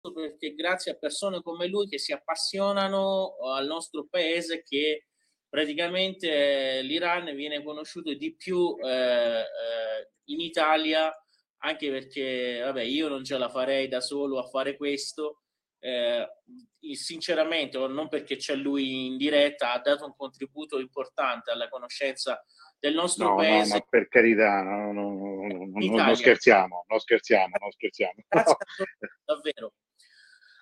Perché grazie a persone come lui che si appassionano al nostro paese che praticamente l'Iran viene conosciuto di più eh, eh, in Italia anche perché vabbè io non ce la farei da solo a fare questo eh, sinceramente non perché c'è lui in diretta ha dato un contributo importante alla conoscenza del nostro no, paese no, ma per carità no, no, non, non scherziamo non scherziamo non scherziamo. Davvero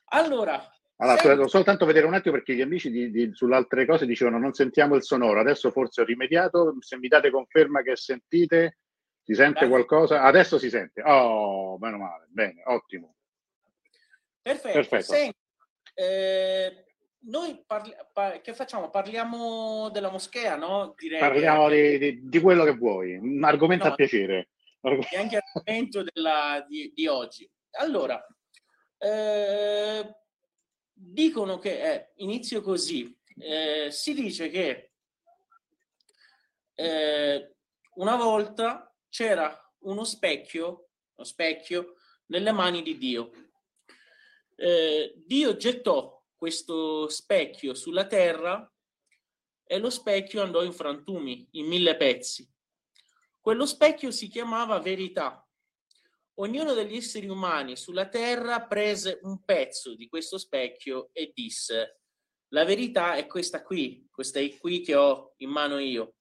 allora, allora senti... devo soltanto vedere un attimo perché gli amici di, di, sulle altre cose dicevano non sentiamo il sonoro, adesso forse ho rimediato, se mi date conferma che sentite, si sente Grazie. qualcosa? Adesso si sente, oh, meno male, bene, ottimo. Perfetto, Perfetto. Senti, eh, noi parli- par- che facciamo? Parliamo della moschea, no? Direi Parliamo che... di, di, quello che vuoi, un argomento no, a piacere. E anche argomento della, di, di oggi. Allora, eh, dicono che eh, inizio così. Eh, si dice che eh, una volta c'era uno specchio, uno specchio nelle mani di Dio. Eh, Dio gettò questo specchio sulla terra e lo specchio andò in frantumi, in mille pezzi. Quello specchio si chiamava verità. Ognuno degli esseri umani sulla Terra prese un pezzo di questo specchio e disse, la verità è questa qui, questa è qui che ho in mano io.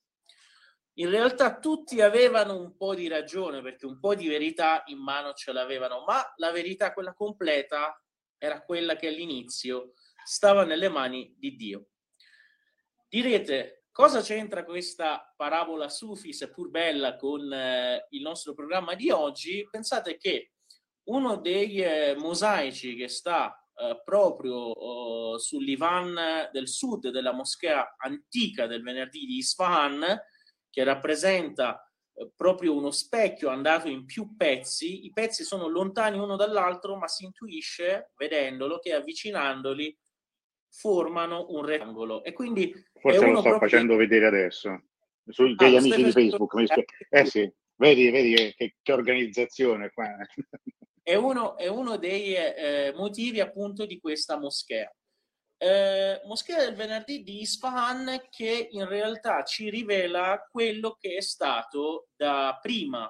In realtà tutti avevano un po' di ragione perché un po' di verità in mano ce l'avevano, ma la verità, quella completa, era quella che all'inizio stava nelle mani di Dio. Direte, cosa c'entra questa parabola sufi, seppur bella, con eh, il nostro programma di oggi? Pensate che uno dei eh, mosaici che sta eh, proprio sull'Ivan del sud della moschea antica del venerdì di Isfahan, che rappresenta eh, proprio uno specchio andato in più pezzi, i pezzi sono lontani uno dall'altro, ma si intuisce, vedendolo, che avvicinandoli formano un rettangolo. E quindi Forse lo sto proprio... facendo vedere adesso, sugli ah, amici di Facebook. Sp- eh sì, vedi, vedi che, che, che organizzazione qua. È uno, è uno dei eh, motivi appunto di questa moschea. Eh, moschea del venerdì di Isfahan che in realtà ci rivela quello che è stato da prima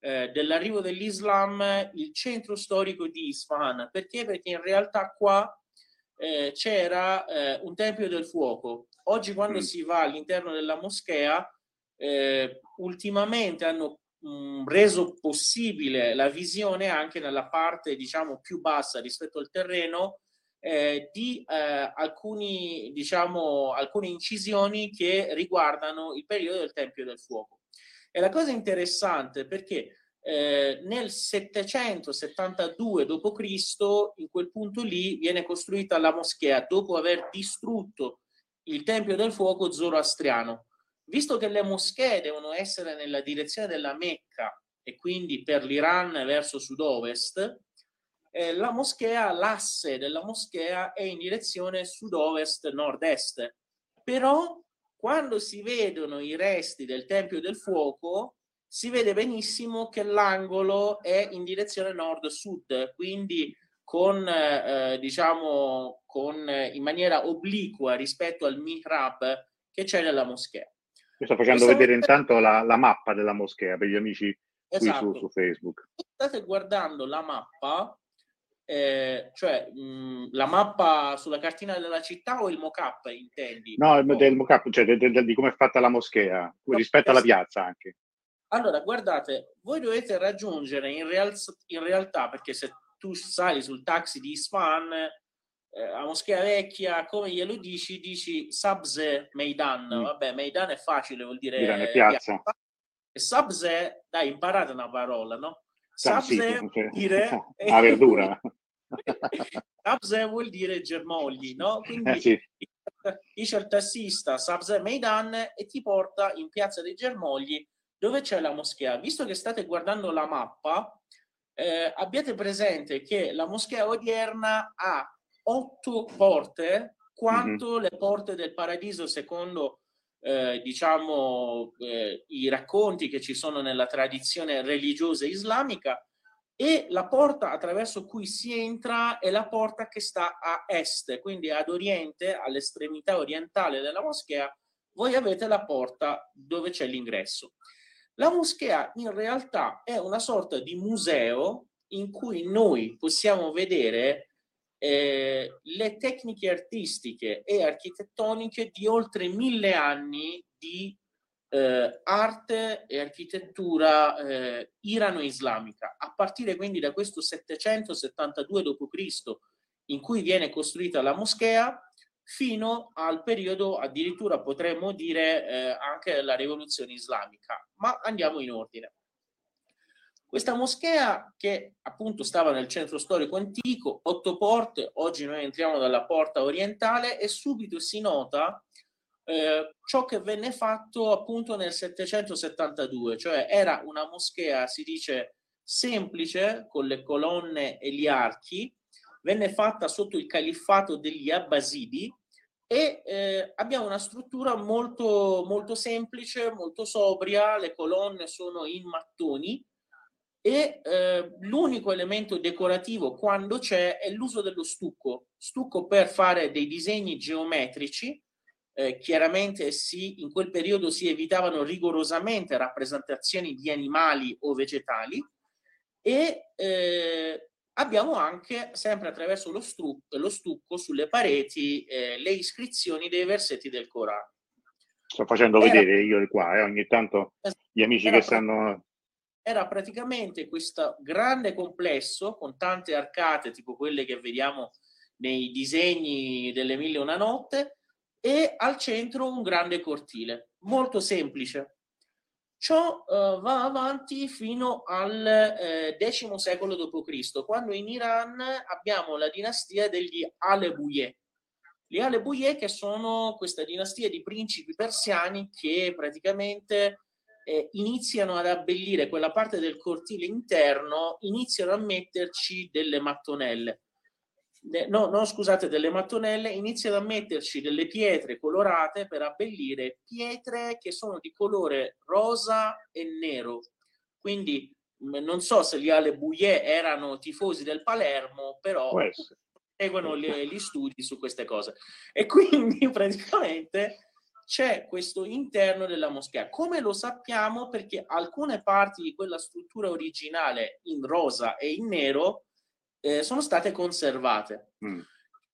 eh, dell'arrivo dell'Islam il centro storico di Isfahan. Perché? Perché in realtà qua eh, c'era eh, un tempio del fuoco. Oggi quando mm. si va all'interno della moschea, eh, ultimamente hanno mh, mm, reso possibile la visione anche nella parte diciamo più bassa rispetto al terreno eh, di eh, alcuni, diciamo, alcune incisioni che riguardano il periodo del Tempio del Fuoco. E la cosa interessante perché eh, nel 772 d.C., in quel punto lì, viene costruita la moschea dopo aver distrutto il Tempio del Fuoco zoroastriano. Visto che le moschee devono essere nella direzione della Mecca e quindi per l'Iran verso sud-ovest, eh, la moschea, l'asse della moschea è in direzione sud-ovest-nord-est. Però quando si vedono i resti del Tempio del Fuoco, si vede benissimo che l'angolo è in direzione nord-sud, quindi con, eh, diciamo, con, in maniera obliqua rispetto al mihrab che c'è nella moschea. Io sto facendo vedere intanto la, la, mappa della moschea per gli amici esatto. su, su, Facebook. State guardando la mappa, eh, cioè mh, la mappa sulla cartina della città o il mock-up intendi? No, del mock-up, cioè de, de, de, di come è fatta la moschea rispetto alla piazza anche. Allora, guardate, voi dovete raggiungere in, real, in realtà, perché se tu sali sul taxi di Isfahan, eh, a Moschea Vecchia, come glielo dici, dici Sabze Meidan. Mm. Vabbè, Meidan è facile, vuol dire Dire piazza. piazza. E Sabze, dai, imparate una parola, no? Sabze vuol dire... La verdura. Sabze vuol dire germogli, no? Quindi eh, sì. dice il tassista Sabze Meidan e ti porta in piazza dei germogli dove c'è la moschea. Visto che state guardando la mappa, eh, abbiate presente che la moschea odierna ha otto porte, quanto mm-hmm. le porte del paradiso secondo eh, diciamo eh, i racconti che ci sono nella tradizione religiosa islamica e la porta attraverso cui si entra è la porta che sta a est, quindi ad oriente, all'estremità orientale della moschea, voi avete la porta dove c'è l'ingresso. La moschea in realtà è una sorta di museo in cui noi possiamo vedere eh, le tecniche artistiche e architettoniche di oltre mille anni di eh, arte e architettura eh, irano-islamica, a partire quindi da questo 772 d.C. in cui viene costruita la moschea fino al periodo addirittura potremmo dire eh, anche della rivoluzione islamica. Ma andiamo in ordine. Questa moschea che appunto stava nel centro storico antico, otto porte, oggi noi entriamo dalla porta orientale e subito si nota eh, ciò che venne fatto appunto nel 772, cioè era una moschea, si dice, semplice con le colonne e gli archi, venne fatta sotto il califfato degli Abbasidi e eh, abbiamo una struttura molto, molto semplice, molto sobria, le colonne sono in mattoni e eh, l'unico elemento decorativo quando c'è è l'uso dello stucco, stucco per fare dei disegni geometrici eh, chiaramente si, in quel periodo si evitavano rigorosamente rappresentazioni di animali o vegetali e eh, abbiamo anche, sempre attraverso lo, stru- lo stucco sulle pareti, eh, le iscrizioni dei versetti del Corano. Sto facendo era, vedere io qua, eh, ogni tanto gli amici che stanno... Era praticamente questo grande complesso con tante arcate, tipo quelle che vediamo nei disegni delle Mille e una notte, e al centro un grande cortile, molto semplice. Ciò uh, va avanti fino al eh, X secolo d.C., quando in Iran abbiamo la dinastia degli Alebouye. Gli Alebouye che sono questa dinastia di principi persiani che praticamente eh, iniziano ad abbellire quella parte del cortile interno, iniziano a metterci delle mattonelle no, no, scusate, delle mattonelle, iniziano a metterci delle pietre colorate per abbellire pietre che sono di colore rosa e nero. Quindi non so se gli Ale Bouillet erano tifosi del Palermo, però seguono gli, gli studi su queste cose. E quindi praticamente c'è questo interno della moschea. Come lo sappiamo? Perché alcune parti di quella struttura originale in rosa e in nero eh, sono state conservate. Mm.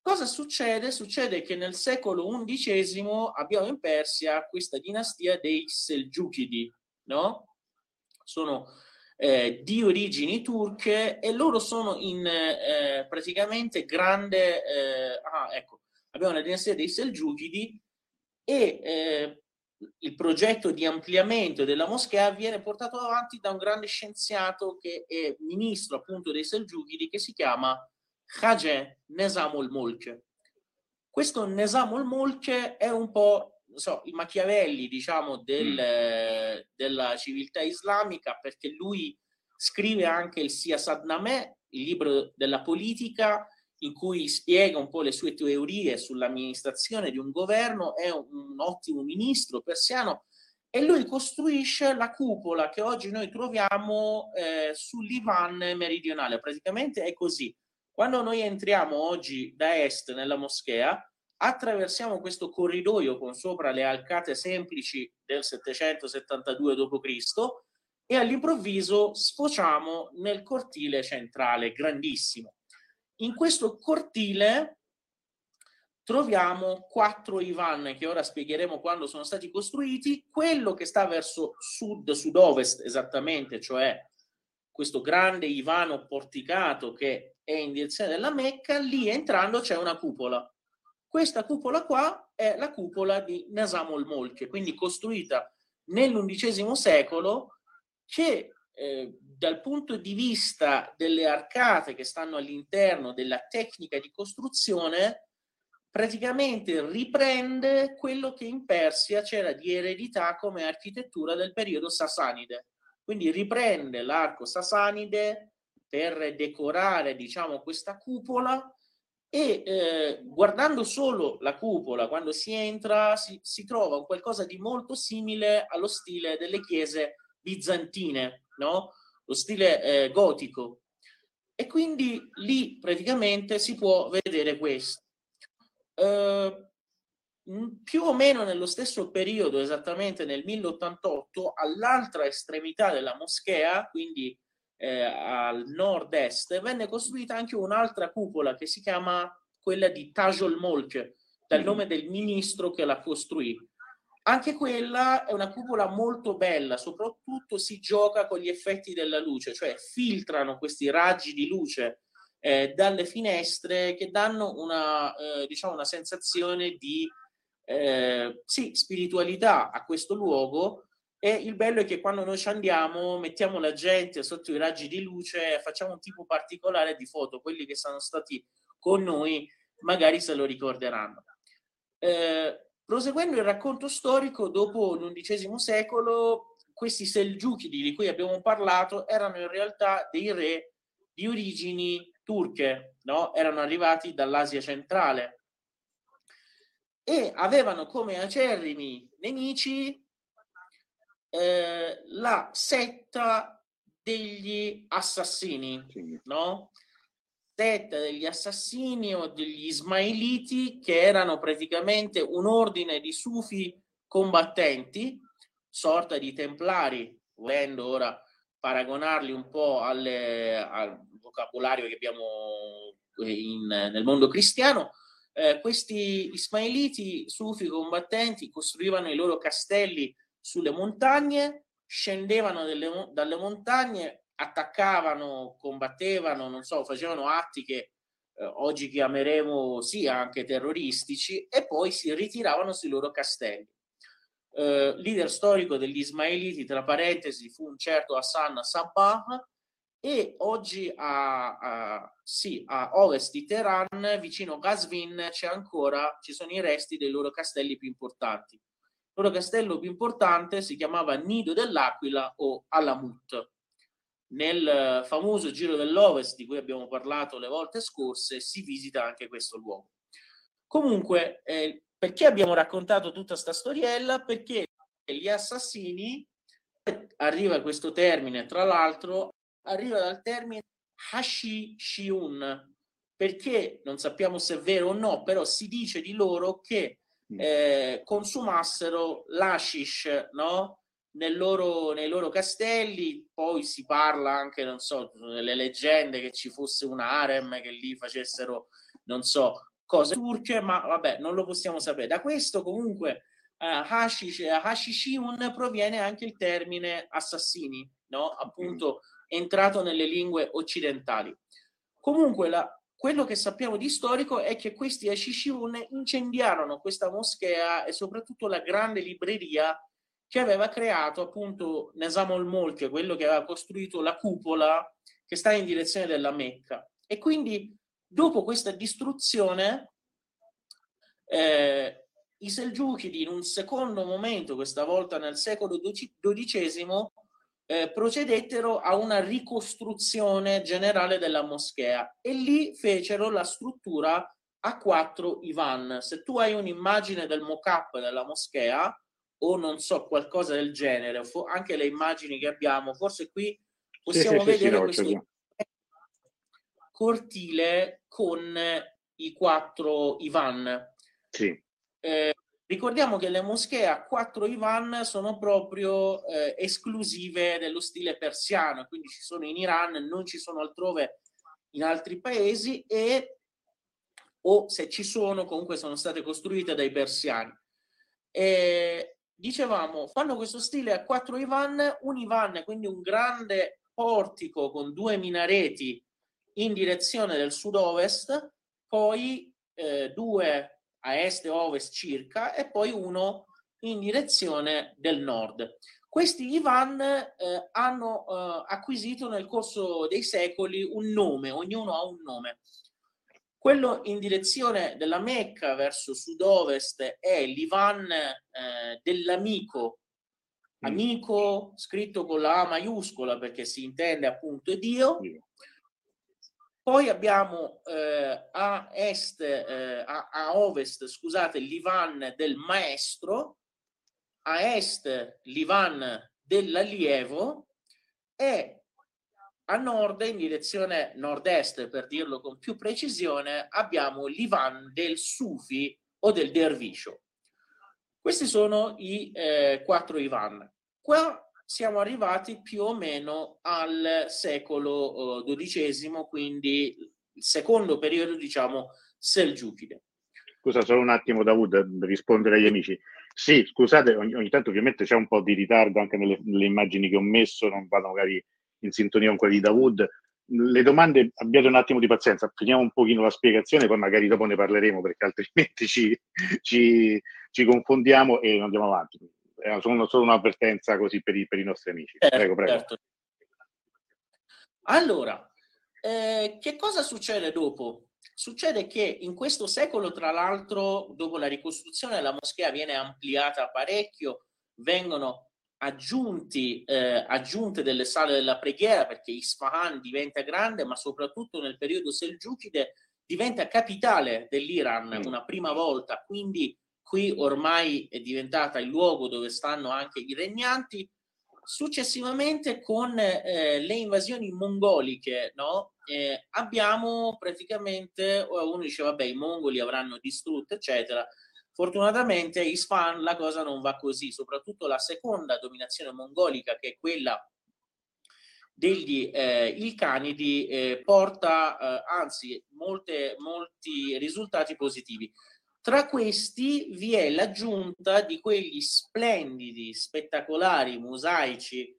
Cosa succede? Succede che nel secolo XI abbiamo in Persia questa dinastia dei Selgiukidi, no? Sono eh, di origini turche e loro sono in eh, praticamente grande... Eh, ah, ecco, abbiamo la dinastia dei Selgiukidi e eh, il progetto di ampliamento della moschea viene portato avanti da un grande scienziato che è ministro appunto dei Selgiukidi che si chiama Hajj Nesamul Mulk. Questo Nesamul Mulk è un po' so, i Machiavelli diciamo del, mm. della civiltà islamica perché lui scrive anche il Siyasat Nameh, il libro della politica in cui spiega un po' le sue teorie sull'amministrazione di un governo, è un, un ottimo ministro persiano e lui costruisce la cupola che oggi noi troviamo eh, sull'Ivan meridionale. Praticamente è così. Quando noi entriamo oggi da est nella moschea, attraversiamo questo corridoio con sopra le arcate semplici del 772 d.C. e all'improvviso sfociamo nel cortile centrale, grandissimo. In questo cortile troviamo quattro Ivan che ora spiegheremo quando sono stati costruiti. Quello che sta verso sud, sud-ovest esattamente, cioè questo grande Ivano porticato che è in direzione della Mecca, lì entrando c'è una cupola. Questa cupola qua è la cupola di Nasamol Molche, quindi costruita nell'undicesimo secolo, che eh, dal punto di vista delle arcate che stanno all'interno della tecnica di costruzione, praticamente riprende quello che in Persia c'era di eredità come architettura del periodo sasanide. Quindi riprende l'arco sasanide per decorare, diciamo, questa cupola e eh, guardando solo la cupola, quando si entra, si, si trova qualcosa di molto simile allo stile delle chiese bizantine, no? Lo stile eh, gotico. E quindi lì praticamente si può vedere questo. Eh, più o meno nello stesso periodo, esattamente nel 1088, all'altra estremità della moschea, quindi eh, al nord-est, venne costruita anche un'altra cupola che si chiama quella di Tajol Molk, dal mm. nome del ministro che la costruì. Anche quella è una cupola molto bella, soprattutto si gioca con gli effetti della luce, cioè filtrano questi raggi di luce eh, dalle finestre che danno una, eh, diciamo una sensazione di eh, sì, spiritualità a questo luogo e il bello è che quando noi ci andiamo mettiamo la gente sotto i raggi di luce, facciamo un tipo particolare di foto, quelli che sono stati con noi magari se lo ricorderanno. Eh, Proseguendo il racconto storico, dopo l'undicesimo secolo, questi Selgiukidi di cui abbiamo parlato erano in realtà dei re di origini turche, no? erano arrivati dall'Asia centrale e avevano come acerrimi nemici eh, la setta degli assassini, no? Stetta degli assassini o degli ismailiti che erano praticamente un ordine di sufi combattenti, sorta di templari, volendo ora paragonarli un po' alle, al vocabolario che abbiamo in, nel mondo cristiano, eh, questi ismailiti sufi combattenti costruivano i loro castelli sulle montagne, scendevano delle, dalle montagne, attaccavano, combattevano, non so, facevano atti che eh, oggi chiameremo sì anche terroristici e poi si ritiravano sui loro castelli. Eh, leader storico degli Ismailiti, tra parentesi, fu un certo Hassan Sabbah, e oggi a, a, sì, a ovest di Teheran, vicino Gazvin, c'è ancora, ci sono i resti dei loro castelli più importanti. Il loro castello più importante si chiamava Nido dell'Aquila o Alamut. Nel famoso Giro dell'Ovest di cui abbiamo parlato le volte scorse si visita anche questo luogo. Comunque, eh, perché abbiamo raccontato tutta questa storiella? Perché gli assassini, arriva questo termine, tra l'altro, arriva dal termine Hashi Shiun, perché non sappiamo se è vero o no, però si dice di loro che mm. eh, consumassero l'ashish, no? Loro, nei loro castelli, poi si parla anche, non so, nelle leggende che ci fosse un harem che lì facessero, non so, cose turche, ma vabbè, non lo possiamo sapere. Da questo comunque uh, hashish, hashishun proviene anche il termine assassini, no? Appunto entrato nelle lingue occidentali. Comunque, la, quello che sappiamo di storico è che questi Ashishun incendiarono questa moschea e soprattutto la grande libreria che aveva creato appunto Nesamol Molk, quello che aveva costruito la cupola che sta in direzione della Mecca. E quindi dopo questa distruzione eh, i Selgiukidi in un secondo momento, questa volta nel secolo XII, eh, procedettero a una ricostruzione generale della moschea e lì fecero la struttura a quattro Ivan. Se tu hai un'immagine del mock-up della moschea o non so, qualcosa del genere, anche le immagini che abbiamo, forse qui possiamo sì, vedere sì, questo cortile con i quattro Ivan. Sì. Eh, Ricordiamo che le moschee a quattro Ivan sono proprio eh, esclusive dello stile persiano, quindi ci sono in Iran, non ci sono altrove in altri paesi e o se ci sono comunque sono state costruite dai persiani. E, dicevamo, fanno questo stile a quattro Ivan, un Ivan, quindi un grande portico con due minareti in direzione del sud-ovest, poi eh, due a est e ovest circa e poi uno in direzione del nord. Questi Ivan eh, hanno eh, acquisito nel corso dei secoli un nome, ognuno ha un nome. Quello in direzione della Mecca verso sud-ovest è l'Ivan eh, dell'amico, mm. amico scritto con la A maiuscola perché si intende appunto Dio. Poi abbiamo eh, a est, eh, a, a, ovest, scusate, l'Ivan del maestro, a est l'Ivan dell'allievo e a nord, in direzione nord-est, per dirlo con più precisione, abbiamo l'Ivan del Sufi o del Derviscio. Questi sono i eh, quattro Ivan. Qua siamo arrivati più o meno al secolo XII, uh, quindi il secondo periodo, diciamo, selgiukide. Scusa, solo un attimo, Davud, rispondere agli amici. Sì, scusate, ogni, ogni, tanto ovviamente c'è un po' di ritardo anche nelle, nelle, immagini che ho messo, non vado magari in sintonia con quelle di Davud. Le domande, abbiate un attimo di pazienza, finiamo un pochino la spiegazione, poi magari dopo ne parleremo perché altrimenti ci, ci, ci confondiamo e non andiamo avanti è solo, solo un'avvertenza così per i, per i nostri amici. Certo, prego, prego. Certo. Allora, eh, che cosa succede dopo? Succede che in questo secolo, tra l'altro, dopo la ricostruzione, la moschea viene ampliata parecchio, vengono aggiunti, eh, aggiunte delle sale della preghiera perché Isfahan diventa grande, ma soprattutto nel periodo selgiukide diventa capitale dell'Iran mm. una prima volta, quindi qui ormai è diventata il luogo dove stanno anche i regnanti. Successivamente con eh, le invasioni mongoliche, no? eh, abbiamo praticamente, uno dice vabbè i mongoli avranno distrutto eccetera, fortunatamente Isfahan la cosa non va così, soprattutto la seconda dominazione mongolica che è quella degli eh, Ilcanidi eh, porta eh, anzi molte, molti risultati positivi. Tra questi vi è l'aggiunta di quegli splendidi, spettacolari mosaici,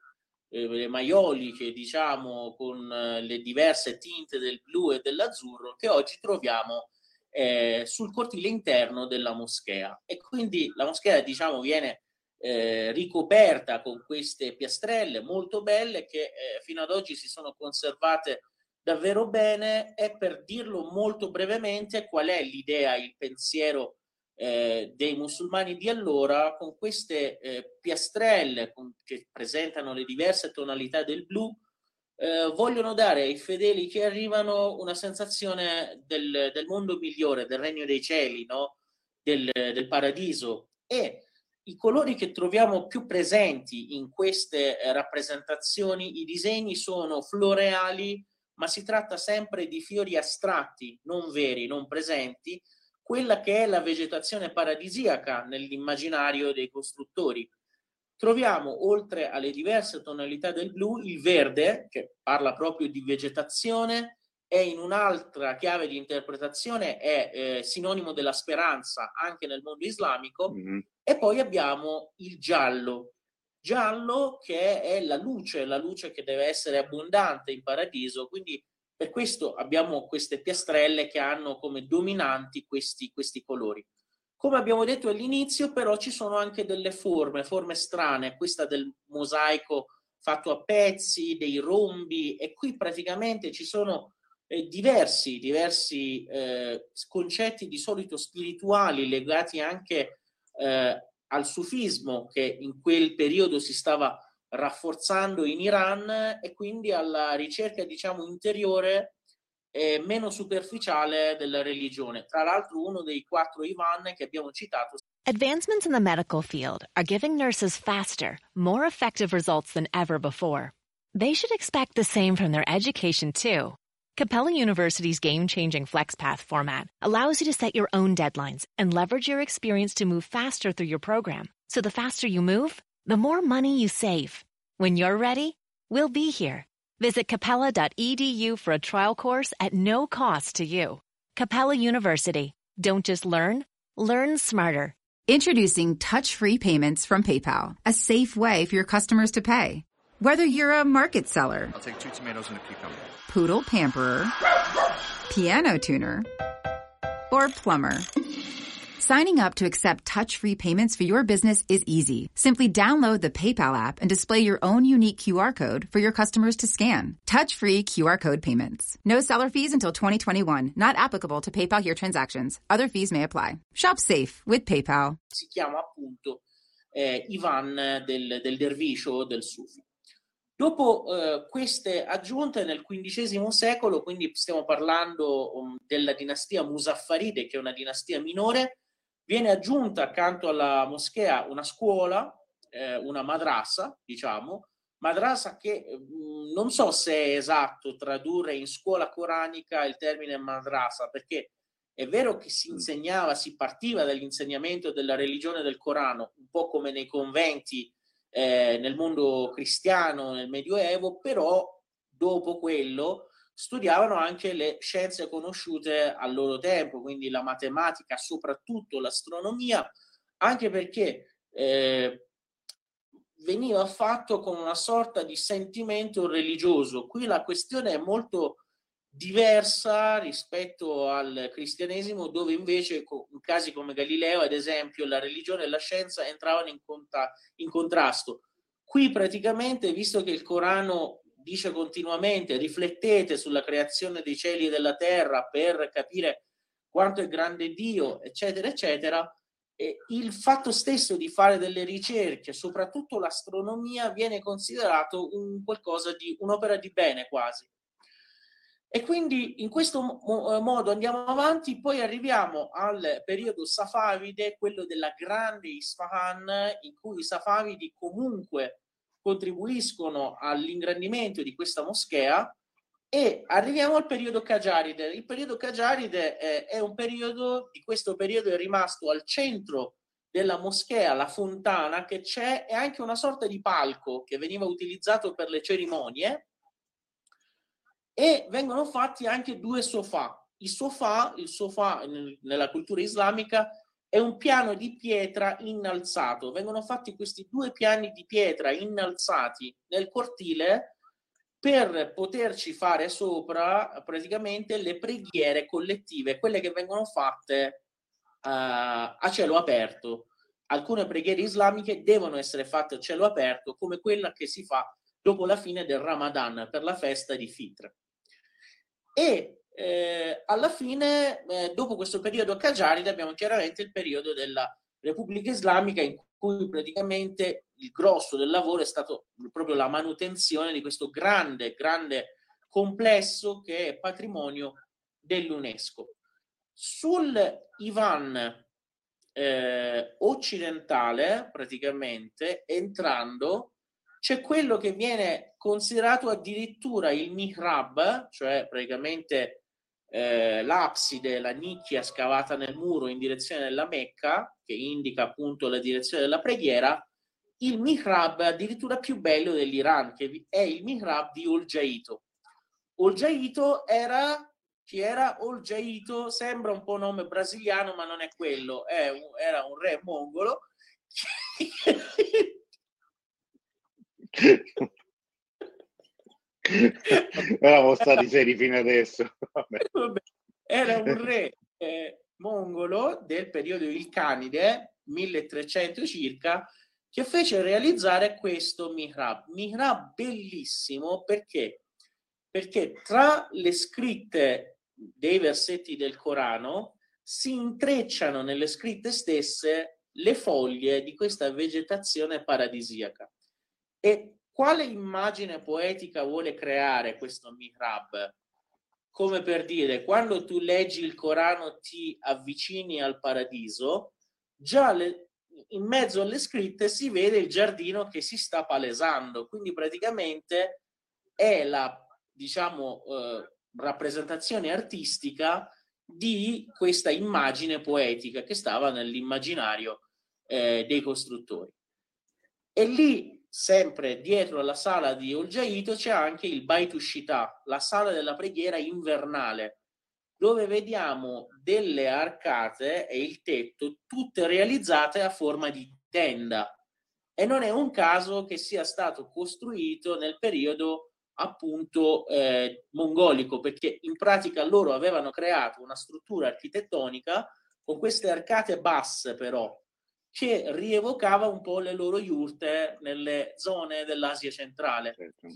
eh, maioliche, diciamo, con eh, le diverse tinte del blu e dell'azzurro che oggi troviamo eh, sul cortile interno della moschea. E quindi la moschea, diciamo, viene eh, ricoperta con queste piastrelle molto belle che eh, fino ad oggi si sono conservate davvero bene e per dirlo molto brevemente qual è l'idea, il pensiero eh, dei musulmani di allora con queste eh, piastrelle con, che presentano le diverse tonalità del blu eh, vogliono dare ai fedeli che arrivano una sensazione del, del mondo migliore, del regno dei cieli, no? del, del paradiso e i colori che troviamo più presenti in queste eh, rappresentazioni, i disegni sono floreali, ma si tratta sempre di fiori astratti, non veri, non presenti, quella che è la vegetazione paradisiaca nell'immaginario dei costruttori. Troviamo, oltre alle diverse tonalità del blu, il verde, che parla proprio di vegetazione, e in un'altra chiave di interpretazione è eh, sinonimo della speranza anche nel mondo islamico, mm-hmm. e poi abbiamo il giallo, giallo che è la luce, la luce che deve essere abbondante in paradiso, quindi per questo abbiamo queste piastrelle che hanno come dominanti questi, questi colori. Come abbiamo detto all'inizio, però ci sono anche delle forme, forme strane, questa del mosaico fatto a pezzi, dei rombi, e qui praticamente ci sono eh, diversi, diversi eh, concetti di solito spirituali legati anche eh, al sufismo che in quel periodo si stava rafforzando in Iran e quindi alla ricerca, diciamo, interiore e meno superficiale della religione. Tra l'altro uno dei quattro Ivan che abbiamo citato. Advancements in the medical field are giving nurses faster, more effective results than ever before. They should expect the same from their education too. Capella University's game-changing FlexPath format allows you to set your own deadlines and leverage your experience to move faster through your program. So the faster you move, the more money you save. When you're ready, we'll be here. Visit capella.edu for a trial course at no cost to you. Capella University. Don't just learn, learn smarter. Introducing touch-free payments from PayPal, a safe way for your customers to pay. Whether you're a market seller, I'll take two tomatoes and a cucumber poodle pamperer, piano tuner, or plumber. Signing up to accept touch-free payments for your business is easy. Simply download the PayPal app and display your own unique QR code for your customers to scan. Touch-free QR code payments. No seller fees until 2021. Not applicable to PayPal here transactions. Other fees may apply. Shop safe with PayPal. Si chiama appunto eh, Ivan del, del derviscio del Sufi. Dopo eh, queste aggiunte nel XV secolo, quindi stiamo parlando um, della dinastia Musaffaride, che è una dinastia minore, viene aggiunta accanto alla moschea una scuola, eh, una madrasa, diciamo, madrasa che mh, mm, non so se è esatto tradurre in scuola coranica il termine madrasa, perché è vero che si insegnava, si partiva dall'insegnamento della religione del Corano, un po' come nei conventi eh, nel mondo cristiano nel Medioevo, però dopo quello studiavano anche le scienze conosciute al loro tempo, quindi la matematica, soprattutto l'astronomia, anche perché eh, veniva fatto con una sorta di sentimento religioso. Qui la questione è molto diversa rispetto al cristianesimo, dove invece in casi come Galileo, ad esempio, la religione e la scienza entravano in, conta- in contrasto. Qui praticamente, visto che il Corano dice continuamente riflettete sulla creazione dei cieli e della terra per capire quanto è grande Dio, eccetera, eccetera, e il fatto stesso di fare delle ricerche, soprattutto l'astronomia, viene considerato un qualcosa di un'opera di bene quasi. E quindi in questo mo- eh, modo andiamo avanti, poi arriviamo al periodo safavide, quello della grande Isfahan, in cui i safavidi comunque contribuiscono all'ingrandimento di questa moschea E arriviamo al periodo Qajaride. Il periodo Qajaride è, è un periodo, di questo periodo è rimasto al centro della moschea, la fontana che c'è, è anche una sorta di palco che veniva utilizzato per le cerimonie e vengono fatti anche due sofà. Il sofà, il sofà nella cultura islamica è un piano di pietra innalzato. Vengono fatti questi due piani di pietra innalzati nel cortile per poterci fare sopra praticamente le preghiere collettive, quelle che vengono fatte uh, a cielo aperto. Alcune preghiere islamiche devono essere fatte a cielo aperto, come quella che si fa dopo la fine del Ramadan per la festa di Fitr. E eh, alla fine, eh, dopo questo periodo Qajaride, abbiamo chiaramente il periodo della Repubblica Islamica in cui praticamente il grosso del lavoro è stato proprio la manutenzione di questo grande, grande complesso che è patrimonio dell'UNESCO. Sul Ivan eh, occidentale, praticamente, entrando, c'è quello che viene considerato addirittura il mihrab, cioè praticamente eh, l'abside, la nicchia scavata nel muro in direzione della Mecca, che indica appunto la direzione della preghiera, il mihrab addirittura più bello dell'Iran, che è il mihrab di Oljaito. Oljaito era chi era Oljaito, sembra un po' nome brasiliano, ma non è quello, è un, era un re mongolo. Eravamo stati seri fino adesso. Era un re eh, mongolo del periodo Ilcanide, 1300 circa, che fece realizzare questo mihrab. Mihrab bellissimo perché? Perché tra le scritte dei versetti del Corano si intrecciano nelle scritte stesse le foglie di questa vegetazione paradisiaca. E quale immagine poetica vuole creare questo mihrab? Come per dire, quando tu leggi il Corano ti avvicini al paradiso, già le, in mezzo alle scritte si vede il giardino che si sta palesando, quindi praticamente è la, diciamo, eh, rappresentazione artistica di questa immagine poetica che stava nell'immaginario eh, dei costruttori. E lì sempre dietro alla sala di Olgiaito c'è anche il Bait Ushita, la sala della preghiera invernale, dove vediamo delle arcate e il tetto tutte realizzate a forma di tenda. E non è un caso che sia stato costruito nel periodo appunto eh, mongolico, perché in pratica loro avevano creato una struttura architettonica con queste arcate basse però, che rievocava un po' le loro iurte nelle zone dell'Asia centrale. Certo.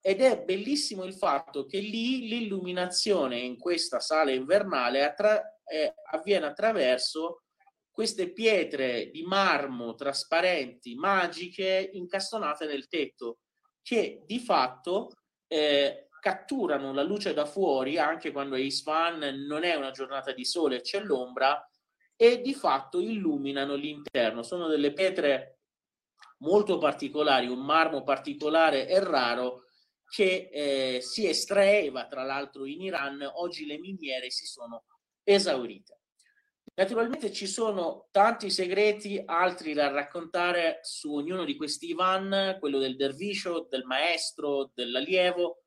Ed è bellissimo il fatto che lì l'illuminazione in questa sala invernale attra- eh, avviene attraverso queste pietre di marmo trasparenti, magiche, incastonate nel tetto, che di fatto eh, catturano la luce da fuori anche quando a Isfahan non è una giornata di sole e c'è l'ombra e di fatto illuminano l'interno. Sono delle pietre molto particolari, un marmo particolare e raro che eh, si estraeva tra l'altro in Iran, oggi le miniere si sono esaurite. Naturalmente ci sono tanti segreti, altri da raccontare su ognuno di questi Ivan, quello del derviscio, del maestro, dell'allievo,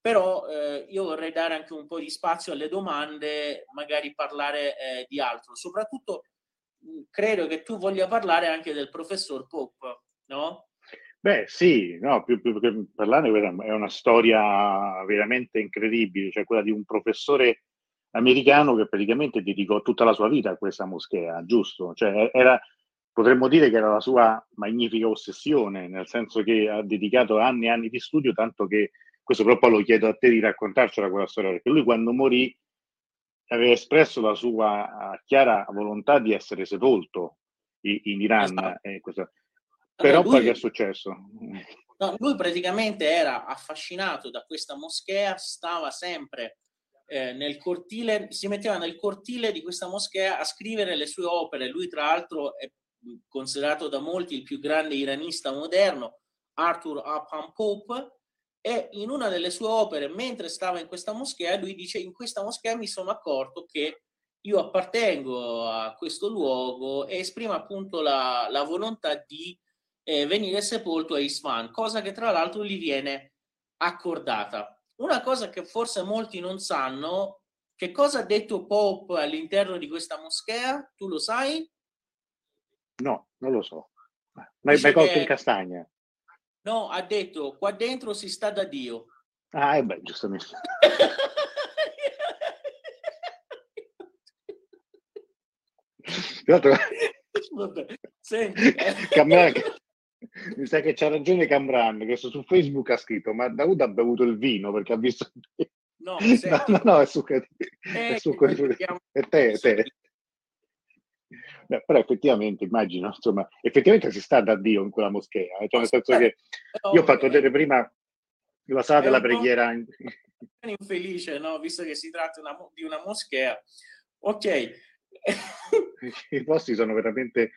però eh, io vorrei dare anche un po' di spazio alle domande, magari parlare eh, di altro. Soprattutto mh, credo che tu voglia parlare anche del professor Pope, no? Beh, sì, no, più, più che parlare è una storia veramente incredibile, cioè quella di un professore americano che praticamente dedicò tutta la sua vita a questa moschea, giusto? Cioè era, potremmo dire che era la sua magnifica ossessione, nel senso che ha dedicato anni e anni di studio, tanto che questo però poi lo chiedo a te di raccontarcela quella storia, perché lui quando morì aveva espresso la sua chiara volontà di essere sepolto in, in Iran. Esatto. Eh, questo... Però lui, poi che è successo? No, lui praticamente era affascinato da questa moschea, stava sempre eh, nel cortile, si metteva nel cortile di questa moschea a scrivere le sue opere. Lui tra l'altro è considerato da molti il più grande iranista moderno, Arthur Upham Pope, e in una delle sue opere, mentre stava in questa moschea, lui dice in questa moschea mi sono accorto che io appartengo a questo luogo e esprimo appunto la, la volontà di eh, venire sepolto a Isfahan, cosa che tra l'altro gli viene accordata. Una cosa che forse molti non sanno, che cosa ha detto Pope all'interno di questa moschea? Tu lo sai? No, non lo so. Ma hai colto in castagna? No, ha detto qua dentro si sta da Dio. Ah, e eh beh, giustamente. Vabbè, senti, eh. Camran, mi sa che c'ha ragione Camran, che su Facebook ha scritto, ma Daud ha bevuto il vino perché ha visto... No, no, no, no, è su, è, è, su, è te, è te. Beh, però effettivamente immagino, insomma, effettivamente si sta da Dio in quella moschea, eh? cioè nel senso che io ho fatto vedere prima la sala della preghiera. In... Infelice, no? Visto che si tratta una, di una moschea. Ok. I posti sono veramente,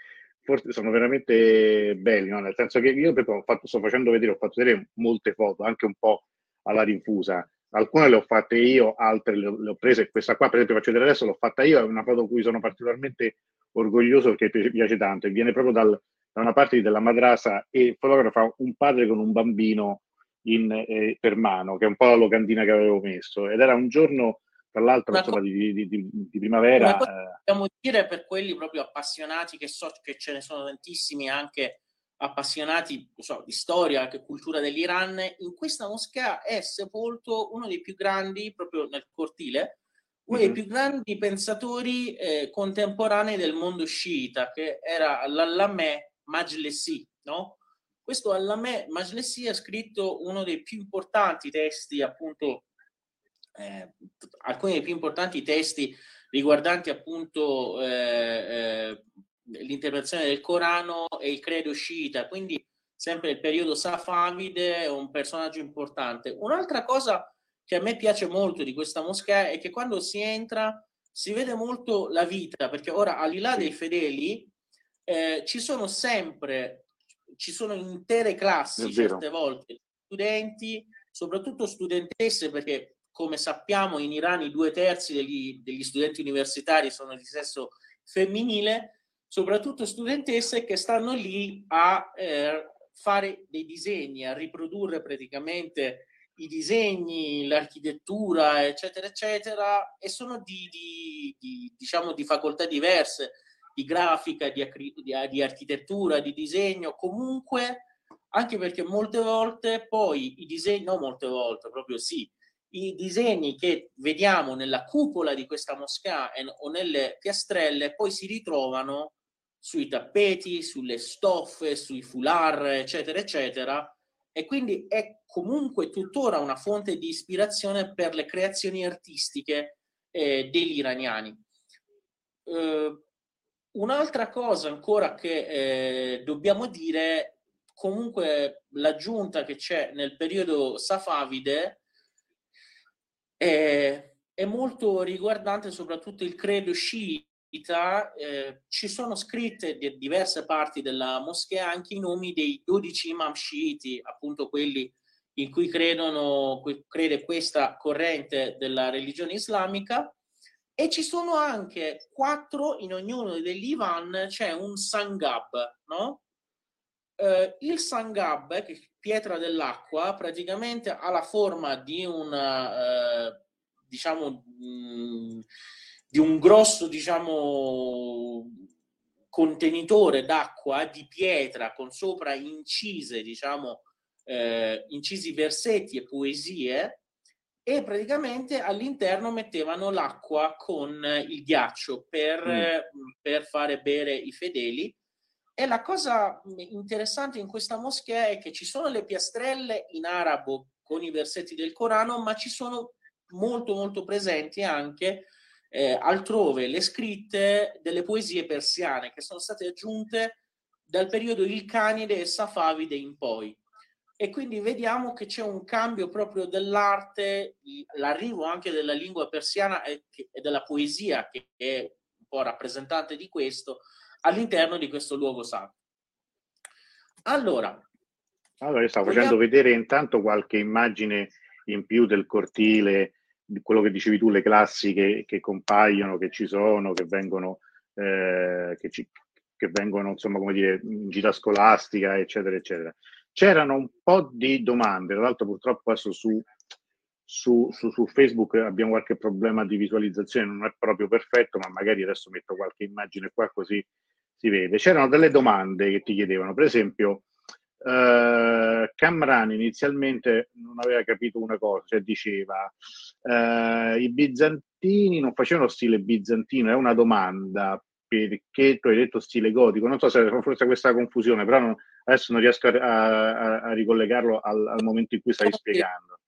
sono veramente belli, no? nel senso che io fatto, sto facendo vedere, ho fatto vedere molte foto, anche un po' alla rinfusa. Alcune le ho fatte io, altre le ho, le ho prese. Questa qua, per esempio, faccio vedere adesso, l'ho fatta io, è una foto cui sono particolarmente orgoglioso perché piace tanto e viene proprio dal, da una parte della madrasa e fotografa un padre con un bambino in, eh, per mano, che è un po' la locandina che avevo messo. Ed era un giorno, tra l'altro, insomma, co- di, di, di, di, primavera. Eh. Possiamo dire per quelli proprio appassionati, che so che ce ne sono tantissimi anche appassionati so, di storia, che cultura dell'Iran, in questa moschea è sepolto uno dei più grandi, proprio nel cortile, uno dei più grandi pensatori eh, contemporanei del mondo sciita, che era l'Allameh Majlesi, no? Questo Allameh Majlesi ha scritto uno dei più importanti testi, appunto, eh, alcuni dei più importanti testi riguardanti appunto eh, eh l'interpretazione del Corano e il credo sciita, quindi sempre il periodo Safavide un personaggio importante. Un'altra cosa che a me piace molto di questa moschea è che quando si entra si vede molto la vita, perché ora al di là dei fedeli eh, ci sono sempre, ci sono intere classi certe volte, studenti, soprattutto studentesse, perché come sappiamo in Iran i due terzi degli, degli studenti universitari sono di sesso femminile, soprattutto studentesse che stanno lì a eh, fare dei disegni, a riprodurre praticamente i disegni, l'architettura, eccetera, eccetera, e sono di, di, di diciamo, di facoltà diverse, di grafica, di, di, architettura, di disegno, comunque, anche perché molte volte poi i disegni, no molte volte, proprio sì, i disegni che vediamo nella cupola di questa moschea o nelle piastrelle poi si ritrovano sui tappeti, sulle stoffe, sui foulard, eccetera, eccetera, e quindi è comunque tuttora una fonte di ispirazione per le creazioni artistiche eh, degli iraniani. Eh, un'altra cosa ancora che eh, dobbiamo dire, comunque l'aggiunta che c'è nel periodo safavide è, è molto riguardante soprattutto il credo sciita eh, ci sono scritte di diverse parti della moschea anche i nomi dei 12 imam sciiti, appunto quelli in cui credono, crede questa corrente della religione islamica, e ci sono anche quattro, in ognuno degli Ivan c'è un Sangab, no? Eh, il Sangab, che è pietra dell'acqua, praticamente ha la forma di un, eh, diciamo, mh, di un grosso, diciamo, contenitore d'acqua di pietra con sopra incise, diciamo, eh, incisi versetti e poesie e praticamente all'interno mettevano l'acqua con il ghiaccio per, mm. per fare bere i fedeli. E la cosa interessante in questa moschea è che ci sono le piastrelle in arabo con i versetti del Corano, ma ci sono molto molto presenti anche eh, altrove le scritte delle poesie persiane che sono state aggiunte dal periodo Ilcanide e Safavide in poi. E quindi vediamo che c'è un cambio proprio dell'arte, l'arrivo anche della lingua persiana e, della poesia, che è un po' rappresentante di questo, all'interno di questo luogo sacro. Allora, Allora, io stavo facendo vedere intanto qualche immagine in più del cortile, di quello che dicevi tu, le classi che, che compaiono, che ci sono, che vengono, eh, che, ci, che vengono, insomma, come dire, in gita scolastica, eccetera, eccetera. C'erano un po' di domande, tra l'altro purtroppo adesso su, su, su, su, Facebook abbiamo qualche problema di visualizzazione, non è proprio perfetto, ma magari adesso metto qualche immagine qua così si vede. C'erano delle domande che ti chiedevano, per esempio, Uh, Camran inizialmente non aveva capito una cosa, cioè diceva uh, i bizantini non facevano stile bizantino, è una domanda perché tu hai detto stile gotico, non so se forse questa confusione, però non, adesso non riesco a, a, a ricollegarlo al, al, momento in cui stai spiegando.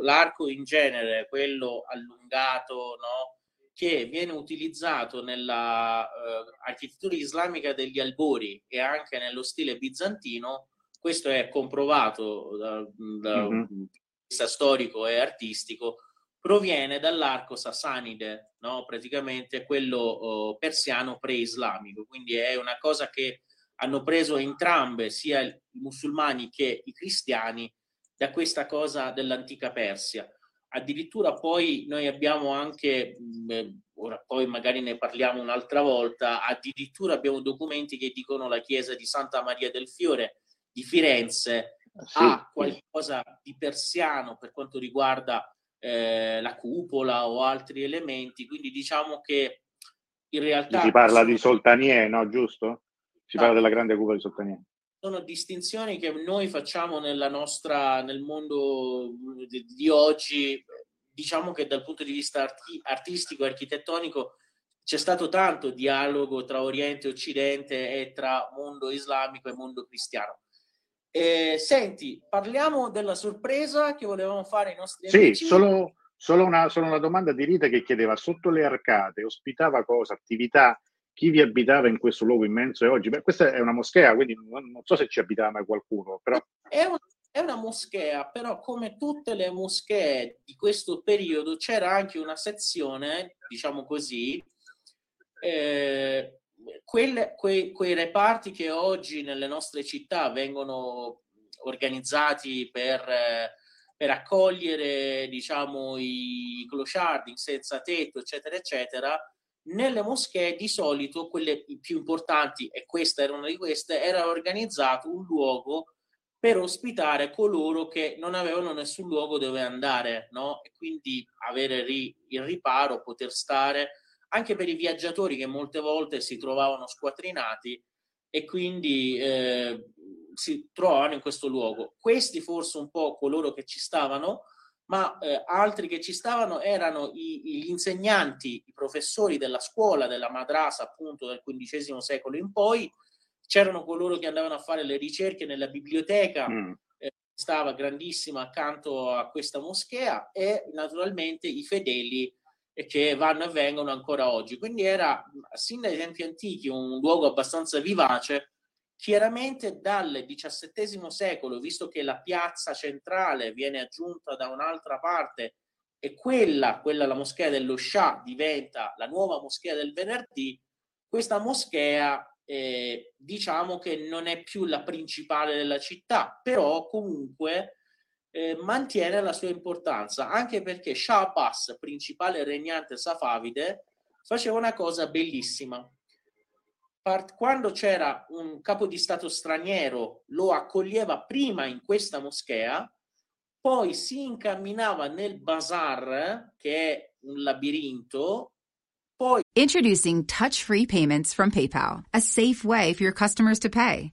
L'arco in genere, quello allungato, no? che viene utilizzato nella uh, architettura islamica degli albori e anche nello stile bizantino, questo è comprovato da, da mm-hmm. un vista storico e artistico, proviene dall'arco sassanide, no? praticamente quello oh, persiano pre-islamico, quindi è una cosa che hanno preso entrambe, sia i musulmani che i cristiani, da questa cosa dell'antica Persia. Addirittura poi noi abbiamo anche, ora poi magari ne parliamo un'altra volta, addirittura abbiamo documenti che dicono la chiesa di Santa Maria del Fiore di Firenze sì. ha qualcosa di persiano per quanto riguarda eh, la cupola o altri elementi, quindi diciamo che in realtà... Si parla di Soltanie, no? Giusto? Si parla della grande cupola di Soltanie. Sono distinzioni che noi facciamo nella nostra, nel mondo di, di oggi, diciamo che dal punto di vista arti- artistico e architettonico c'è stato tanto dialogo tra Oriente e Occidente e tra mondo islamico e mondo cristiano. Eh, senti, parliamo della sorpresa che volevamo fare ai nostri sì, amici. Sì, solo, solo, una, solo una domanda di Rita che chiedeva, sotto le arcate ospitava cosa, attività, chi vi abitava in questo luogo immenso e oggi? Beh, questa è una moschea, quindi non, non so se ci abitava mai qualcuno, però... È, un, è una moschea, però come tutte le moschee di questo periodo c'era anche una sezione, diciamo così, eh, quelle, quei, quei reparti che oggi nelle nostre città vengono organizzati per, per accogliere diciamo, i clochard senza tetto, eccetera, eccetera, nelle moschee di solito, quelle più importanti, e questa era una di queste, era organizzato un luogo per ospitare coloro che non avevano nessun luogo dove andare, no? E quindi avere ri, il riparo, poter stare anche per i viaggiatori che molte volte si trovavano squattrinati e quindi eh, si trovavano in questo luogo. Questi forse un po' coloro che ci stavano, ma eh, altri che ci stavano erano i, gli insegnanti, i professori della scuola, della madrasa appunto del XV secolo in poi, c'erano coloro che andavano a fare le ricerche nella biblioteca, mm. eh, stava grandissima accanto a questa moschea e naturalmente i fedeli e che vanno e vengono ancora oggi. Quindi era, sin dai tempi antichi, un luogo abbastanza vivace. Chiaramente dal XVII secolo, visto che la piazza centrale viene aggiunta da un'altra parte e quella, quella la moschea dello Shah, diventa la nuova moschea del venerdì, questa moschea eh, diciamo che non è più la principale della città, però comunque eh, mantiene la sua importanza, anche perché Shah Abbas, principale regnante safavide, faceva una cosa bellissima. Part- quando c'era un capo di stato straniero, lo accoglieva prima in questa moschea, poi si incamminava nel bazar, che è un labirinto, poi... Introducing touch-free payments from PayPal, a safe way for your customers to pay.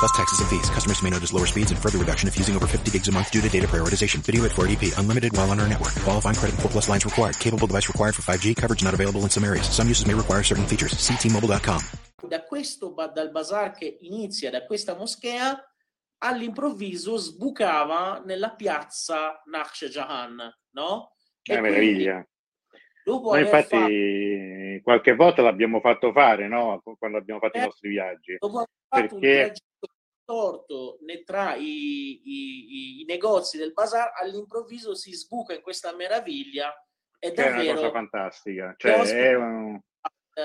Plus taxes and fees. Customers may notice lower speeds and further reduction if using over 50 gigs a month due to data prioritization. Video at 480p, unlimited while on our network. Qualifying credit and 4 plus lines required. Capable device required for 5G. Coverage not available in some areas. Some uses may require certain features. See T-Mobile.com. Da questo, dal bazar che inizia da questa moschea, all'improvviso sbucava nella piazza Naqsh Jahan, no? È eh, meraviglia. Dopo Noi infatti fatto... qualche volta l'abbiamo fatto fare, no? Quando abbiamo fatto eh, i nostri viaggi. Dopo aver fatto perché... torto tra i, i, i, negozi del bazar, all'improvviso si sbuca in questa meraviglia. È davvero... È una cosa fantastica. Cioè, è un...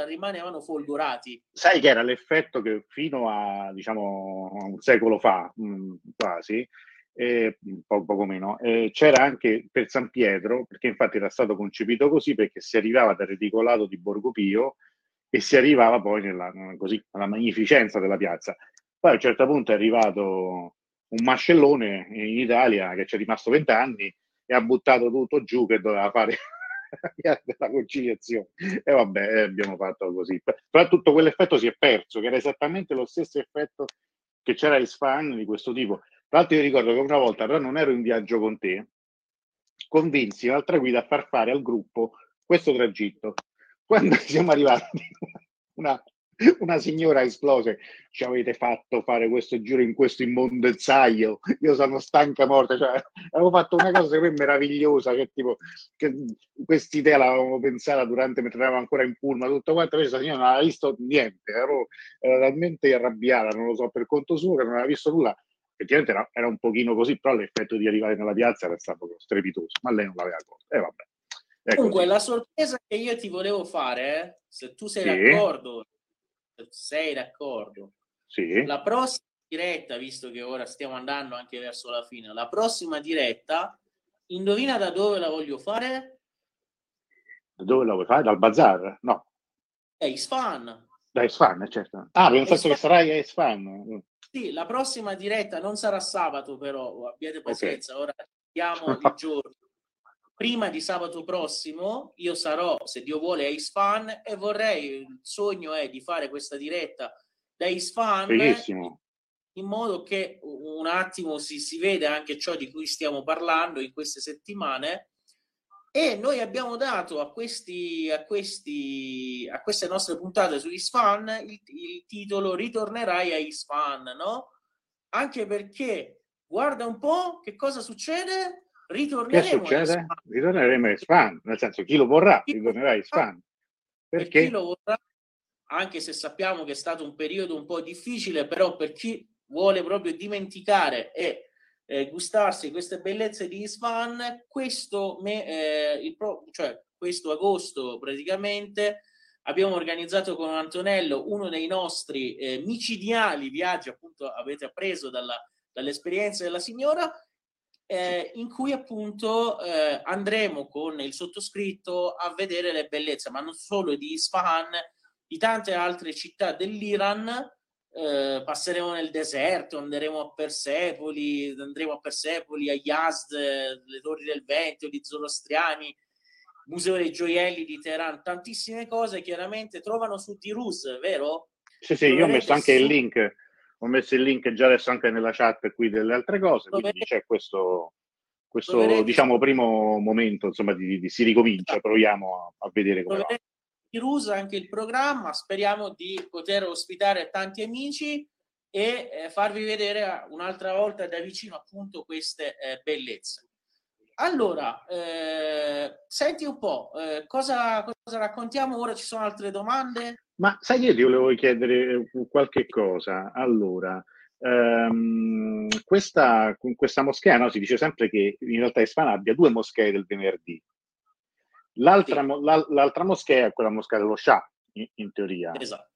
rimanevano folgorati. Sai che era l'effetto che fino a, diciamo, un secolo fa, mh, mm, quasi, eh, poco, poco meno, eh, c'era anche per San Pietro, perché infatti era stato concepito così, perché si arrivava dal reticolato di Borgo Pio e si arrivava poi nella, così, alla magnificenza della piazza. Poi a un certo punto è arrivato un mascellone in Italia che ci è rimasto vent'anni e ha buttato tutto giù che doveva fare la conciliazione. E vabbè, eh, abbiamo fatto così. Però tutto quell'effetto si è perso, che era esattamente lo stesso effetto che c'era in Span di questo tipo. Tra l'altro io ricordo che una volta, però non ero in viaggio con te, convinsi un'altra guida a far fare al gruppo questo tragitto. Quando siamo arrivati, una, una signora esplose, ci avete fatto fare questo giro in questo immondezzaio, io sono stanca morta, cioè, avevo fatto una cosa me meravigliosa, che tipo, che quest'idea l'avevamo pensata durante, mentre eravamo ancora in pullman, tutto quanto, invece la signora non aveva visto niente, ero, era talmente arrabbiata, non lo so, per conto suo, che non aveva visto nulla, effettivamente era, era, un pochino così, però l'effetto di arrivare nella piazza era stato strepitoso, ma lei non l'aveva cosa. E eh, vabbè. Ecco Comunque, la sorpresa che io ti volevo fare, eh, se tu sei sì. d'accordo, sei d'accordo, sì. la prossima diretta, visto che ora stiamo andando anche verso la fine, la prossima diretta, indovina da dove la voglio fare? Da dove la vuoi fare? Dal bazar? No. È Isfan. Da Isfan, certo. Ah, penso che sarai a Isfan. Sì, la prossima diretta non sarà sabato, però abbiate pazienza, okay. ora diamo il giorno. Prima di sabato prossimo io sarò, se Dio vuole, a Isfan e vorrei, il sogno è di fare questa diretta da Isfan Benissimo. in modo che un attimo si, si vede anche ciò di cui stiamo parlando in queste settimane e noi abbiamo dato a, questi, a, questi, a queste nostre puntate su Isfan il, il titolo Ritornerai a Isfan, no? Anche perché guarda un po' che cosa succede. Ritorneremo che succede? A ritorneremo a Isfan, nel senso chi lo vorrà chi ritornerà a Isfan. Perché? Chi lo vorrà, anche se sappiamo che è stato un periodo un po' difficile, però per chi vuole proprio dimenticare e eh, gustarsi queste bellezze di Isfahan, questo, me, eh, il pro, cioè, questo agosto praticamente abbiamo organizzato con Antonello uno dei nostri eh, micidiali viaggi, appunto avete appreso dalla, dall'esperienza della signora, eh, in cui appunto eh, andremo con il sottoscritto a vedere le bellezze, ma non solo di Isfahan, di tante altre città dell'Iran. Eh, passeremo nel deserto, andremo a Persepoli, andremo a Persepoli, a Yazd, le torri del vento, gli zorostriani, Museo dei gioielli di Teheran, tantissime cose chiaramente trovano su Dirus, vero? Sì, sì, io ho messo anche su... il link, ho messo il link già adesso anche nella chat qui delle altre cose, quindi c'è questo, questo Dovete... diciamo primo momento, insomma, di, di, si ricomincia, proviamo a, a vedere come Dovete... va. Chirusa anche il programma, speriamo di poter ospitare tanti amici e eh, farvi vedere un'altra volta da vicino appunto queste eh, bellezze. Allora, eh, senti un po', eh, cosa, cosa, raccontiamo ora? Ci sono altre domande? Ma sai che io ti volevo chiedere qualche cosa. Allora, ehm, questa, questa moschea, no, si dice sempre che in realtà Ispana abbia due moschee del venerdì. L'altra, sì. l'altra moschea è quella moschea dello Shah, in, in teoria. Esatto.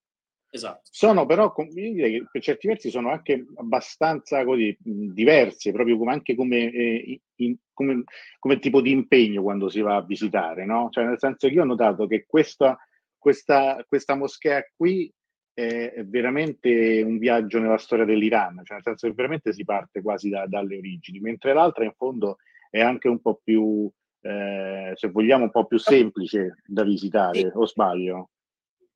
Esatto. Sono però, che per certi versi sono anche abbastanza così, diverse, proprio come, anche come, eh, in, come, come, tipo di impegno quando si va a visitare, no? Cioè nel senso che io ho notato che questa, questa, questa moschea qui è veramente un viaggio nella storia dell'Iran, cioè nel senso che veramente si parte quasi da, dalle origini, mentre l'altra in fondo è anche un po' più eh, se vogliamo, un po' più semplice da visitare, sì. o sbaglio?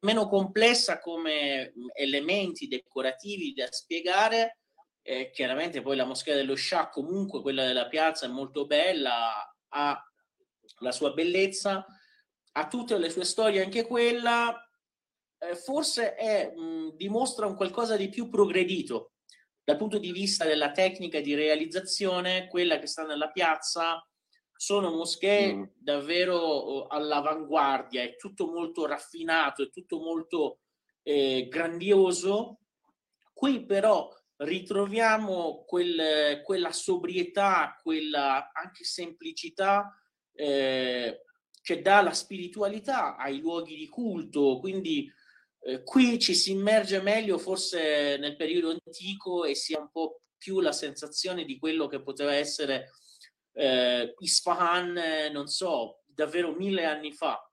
meno complessa come elementi decorativi da spiegare. Eh, chiaramente poi la moschea dello Shah, comunque quella della piazza, è molto bella, ha la sua bellezza, ha tutte le sue storie anche quella, eh, forse è, mh, dimostra un qualcosa di più progredito dal punto di vista della tecnica di realizzazione, quella che sta nella piazza sono moschee mm. davvero oh, all'avanguardia, è tutto molto raffinato, è tutto molto eh, grandioso. Qui però ritroviamo quel, quella sobrietà, quella anche semplicità eh, dà la spiritualità ai luoghi di culto, quindi eh, qui ci si immerge meglio forse nel periodo antico e si ha un po' più la sensazione di quello che poteva essere eh, Isfahan, non so, davvero mille anni fa.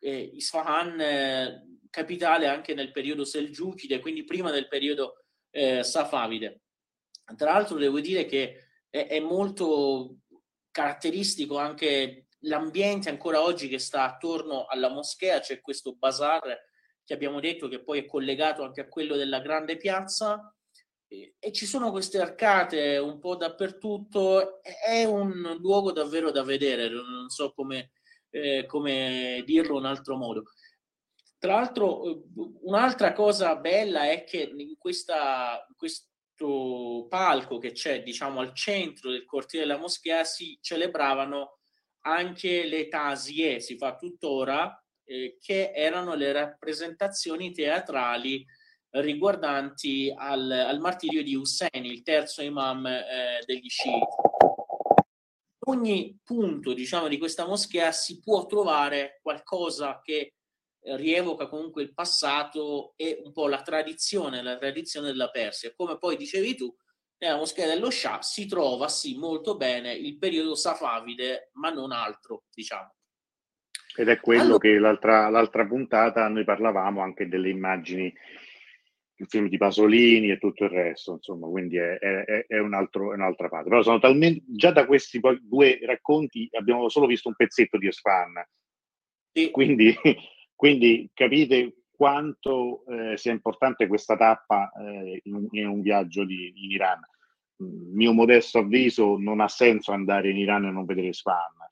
Eh, Isfahan, eh, capitale anche nel periodo Selgiukide, quindi prima del periodo eh, Safavide. Tra l'altro devo dire che è, è molto caratteristico anche l'ambiente ancora oggi che sta attorno alla moschea, c'è questo bazar che abbiamo detto che poi è collegato anche a quello della grande piazza e, e ci sono queste arcate un po' dappertutto, è un luogo davvero da vedere, non so come, eh, come dirlo in altro modo. Tra l'altro, eh, un'altra cosa bella è che in questa, questo palco che c'è, diciamo, al centro del cortile della moschea si celebravano anche le tasie, si fa tuttora, eh, che erano le rappresentazioni teatrali riguardanti al, al martirio di Hussein, il terzo imam eh, degli sciiti. Ogni punto, diciamo, di questa moschea si può trovare qualcosa che rievoca comunque il passato e un po' la tradizione, la tradizione della Persia. Come poi dicevi tu, nella moschea dello Shah si trova sì molto bene il periodo safavide, ma non altro, diciamo. Ed è quello allora, che l'altra, l'altra puntata noi parlavamo anche delle immagini, il film di Pasolini e tutto il resto, insomma, quindi è, è, è, un altro, è un'altra parte. Però sono talmente, già da questi due racconti abbiamo solo visto un pezzetto di Esfan, sì. quindi, quindi capite quanto eh, sia importante questa tappa eh, in, in, un viaggio di, in Iran. Mio modesto avviso, non ha senso andare in Iran e non vedere Sfan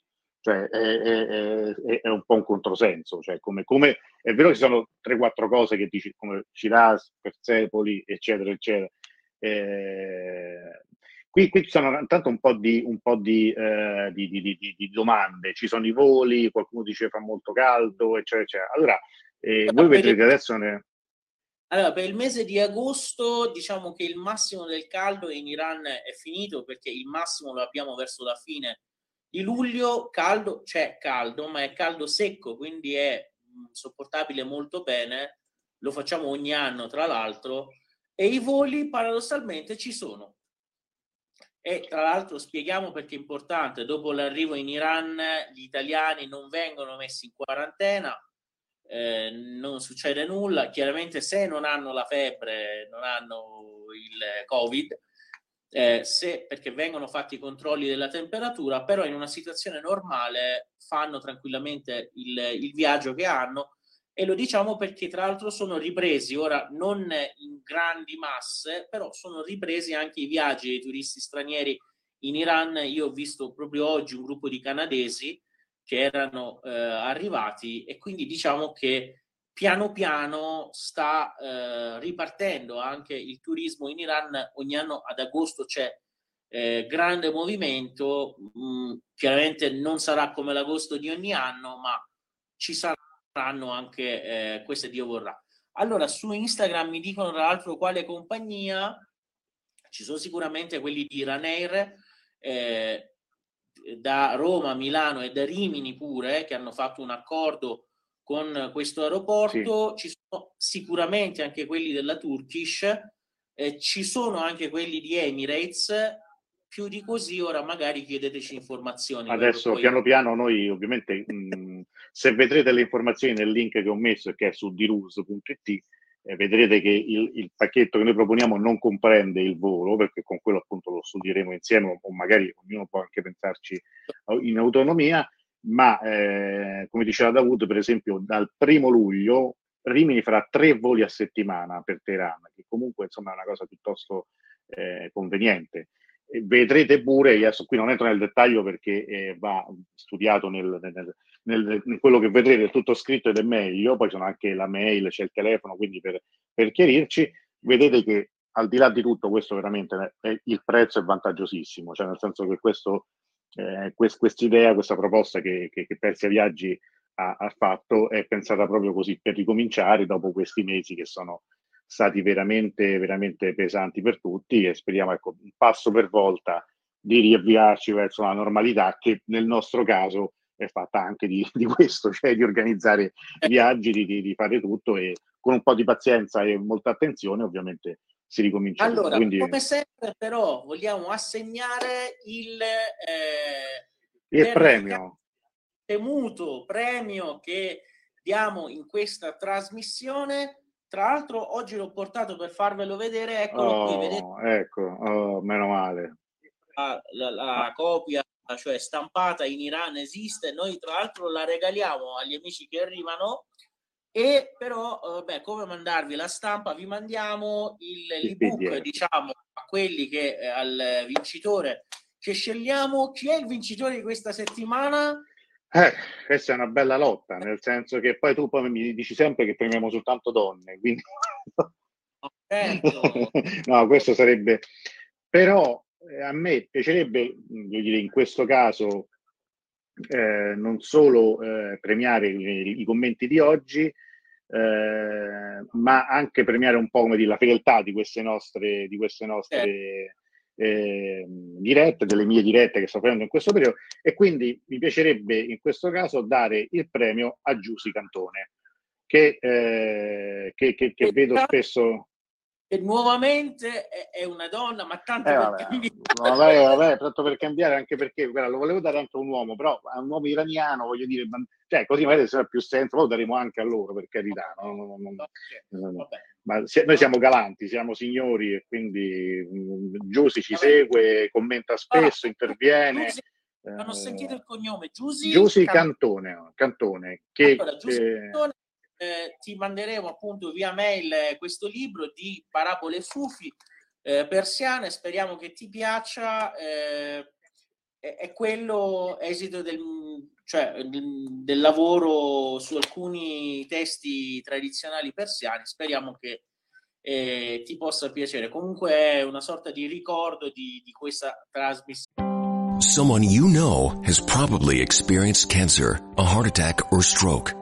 cioè, è, è, è, un po' un controsenso. Cioè, come, come, è vero che ci sono 3-4 cose che dici, come Shiraz, Persepoli, eccetera, eccetera. Eh, qui, qui ci sono intanto un po' di, un po di, eh, di, di, domande. Ci sono i voli, qualcuno dice fa molto caldo, eccetera, eccetera. Allora, eh, voi vedrete adesso ne... Allora, per il mese di agosto diciamo che il massimo del caldo in Iran è finito perché il massimo lo abbiamo verso la fine di luglio caldo, c'è caldo, ma è caldo secco, quindi è mm, sopportabile molto bene. Lo facciamo ogni anno, tra l'altro, e i voli paradossalmente ci sono. E tra l'altro spieghiamo perché è importante, dopo l'arrivo in Iran gli italiani non vengono messi in quarantena, eh, non succede nulla, chiaramente se non hanno la febbre, non hanno il Covid, eh, se, perché vengono fatti i controlli della temperatura, però in una situazione normale fanno tranquillamente il, il viaggio che hanno. E lo diciamo perché tra l'altro sono ripresi. Ora non in grandi masse, però sono ripresi anche i viaggi dei turisti stranieri in Iran. Io ho visto proprio oggi un gruppo di canadesi che erano eh, arrivati e quindi diciamo che piano piano sta eh, ripartendo anche il turismo in Iran. Ogni anno ad agosto c'è eh, grande movimento, mh, mm, chiaramente non sarà come l'agosto di ogni anno, ma ci saranno anche eh, queste Dio vorrà. Allora, su Instagram mi dicono tra l'altro quale compagnia, ci sono sicuramente quelli di Ranair, eh, da Roma, Milano e da Rimini pure, che hanno fatto un accordo con questo aeroporto, sì. ci sono sicuramente anche quelli della Turkish, eh, ci sono anche quelli di Emirates, più di così ora magari chiedeteci informazioni. Adesso poi... piano piano noi ovviamente mh, mm, se vedrete le informazioni nel link che ho messo che è su dirus.it eh, vedrete che il, il, pacchetto che noi proponiamo non comprende il volo perché con quello appunto lo studieremo insieme o magari ognuno può anche pensarci in autonomia ma eh, come diceva Davud, per esempio, dal primo luglio Rimini farà tre voli a settimana per Teheran, che comunque insomma è una cosa piuttosto eh, conveniente. Vedrete pure, adesso qui non entro nel dettaglio perché eh, va studiato nel, nel, nel, in quello che vedrete, è tutto scritto ed è meglio, poi sono anche la mail, c'è il telefono, quindi per, per chiarirci, vedete che al di là di tutto questo veramente è, il prezzo è vantaggiosissimo, cioè nel senso che questo, eh, quest, idea, questa proposta che, che, che Persia Viaggi ha, ha, fatto è pensata proprio così per ricominciare dopo questi mesi che sono stati veramente, veramente pesanti per tutti e speriamo ecco, un passo per volta di riavviarci verso la normalità che nel nostro caso è fatta anche di, di questo, cioè di organizzare viaggi, di, di, fare tutto e con un po' di pazienza e molta attenzione ovviamente si ricomincia. Allora, Quindi... come sempre però vogliamo assegnare il, eh, il premio. Temuto premio che diamo in questa trasmissione. Tra l'altro oggi l'ho portato per farvelo vedere, eccolo oh, qui, vedete? Ecco, oh, meno male. La, la, la copia cioè stampata in Iran esiste, noi tra l'altro la regaliamo agli amici che arrivano e però eh, beh, come mandarvi la stampa? Vi mandiamo il, l'ebook diciamo a quelli che eh, al vincitore che scegliamo. Chi è il vincitore di questa settimana? Eh, questa è una bella lotta nel senso che poi tu poi mi dici sempre che premiamo soltanto donne quindi certo. no questo sarebbe però a me piacerebbe dire, in questo caso eh, non solo eh, premiare i, i, commenti di oggi, eh, ma anche premiare un po' come dire, la fedeltà di queste nostre, di queste nostre eh, dirette, delle mie dirette che sto facendo in questo periodo. E quindi mi piacerebbe in questo caso dare il premio a Giusy Cantone, che, eh, che, che, che vedo spesso che nuovamente è, una donna, ma tanto eh, vabbè, vabbè, vabbè, tanto per cambiare, anche perché guarda, lo volevo dare anche a un uomo, però a un uomo iraniano, voglio dire, cioè, così magari sarà più senso, lo daremo anche a loro, per carità. No? No, no, ma noi siamo galanti, siamo signori e quindi um, Giusy ci segue, commenta spesso, interviene. Giusy, hanno eh, sentito il cognome? Giusy Cantone, Cantone, che allora, Giusy Cantone eh, ti manderemo appunto via mail eh, questo libro di parabole fufi eh, persiane, speriamo che ti piaccia. Eh, è quello esito del, cioè, del, lavoro su alcuni testi tradizionali persiani. Speriamo che eh, ti possa piacere. Comunque è una sorta di ricordo di, di questa trasmissione. Someone you know has probably experienced cancer, a heart attack or stroke.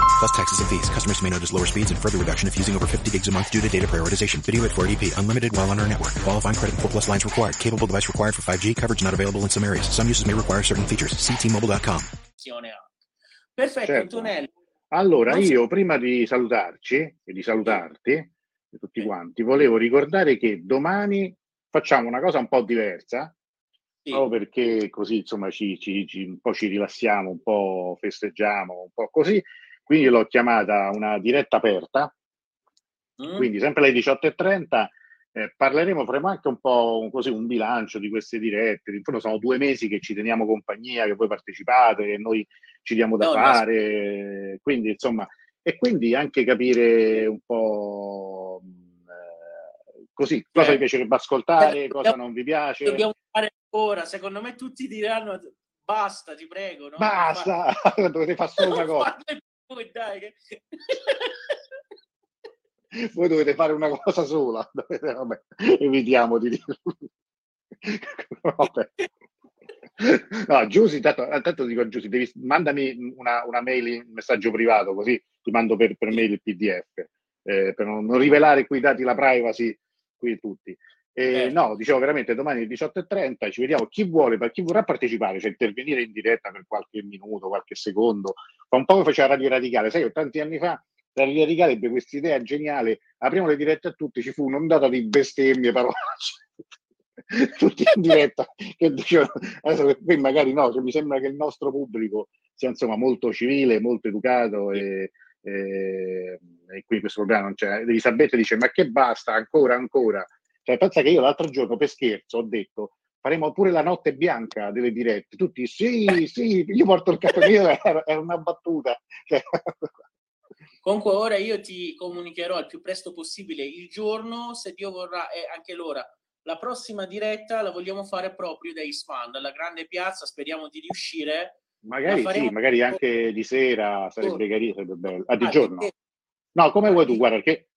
Plus taxes and fees. Customers may notice lower speeds and further reduction if using over 50 gigs a month due to data prioritization. Video at 480p. Unlimited while on our network. Qualifying credit 4 plus lines required. Capable device required for 5G. Coverage not available in some areas. Some uses may require certain features. See T-Mobile.com. Perfetto, certo. Antonello. Allora, io prima di salutarci e di salutarti, tutti quanti, volevo ricordare che domani facciamo una cosa un po' diversa, sì. proprio perché così insomma ci, ci, ci, un po' ci rilassiamo, un po' festeggiamo, un po' così. Quindi l'ho chiamata una diretta aperta, mm. quindi sempre alle 18.30 eh, parleremo, faremo anche un po' così un bilancio di queste dirette. In fondo sono due mesi che ci teniamo compagnia, che voi partecipate, che noi ci diamo da no, fare. No. Quindi, insomma, e quindi anche capire un po' così, cosa Eh. vi piacerebbe ascoltare, Eh, cosa dobbiamo- non vi piace. Dobbiamo fare ancora, secondo me tutti diranno basta, ti prego. No? Basta, dovete fare solo una cosa. Dai, che- Voi dovete fare una cosa sola. Vabbè, evitiamo di dirlo. Vabbè. No, Giusy, tanto, tanto dico a Giusy, devi, mandami una, una mail in messaggio privato, così ti mando per, per mail il PDF, eh, per non, non rivelare qui i dati la privacy qui tutti. Eh. No, dicevo veramente domani alle 18.30 ci vediamo. Chi vuole, per chi vorrà partecipare, cioè intervenire in diretta per qualche minuto, qualche secondo, fa un po' come faceva Radio Radicale. Sai che tanti anni fa Radio Radicale ebbe questa idea geniale, apriamo le dirette a tutti, ci fu un'ondata di bestemmie, parolacce, tutti in diretta che dicevano, adesso qui magari no, cioè, mi sembra che il nostro pubblico sia insomma molto civile, molto educato e, e, e qui questo problema non c'è. Elisabetta dice ma che basta, ancora, ancora. Cioè, pensa che io l'altro giorno per scherzo ho detto faremo pure la notte bianca delle dirette, tutti sì, sì, io porto il era, era una battuta. Cioè, Comunque ora io ti comunicherò il più presto possibile il giorno, se Dio vorrà, e anche l'ora. La prossima diretta la vogliamo fare proprio da Isfan, dalla grande piazza, speriamo di riuscire. magari sì, magari anche di sera sarebbe carino, sarebbe bello. Ah, di Ah, giorno? No, come vuoi tu, guarda, perché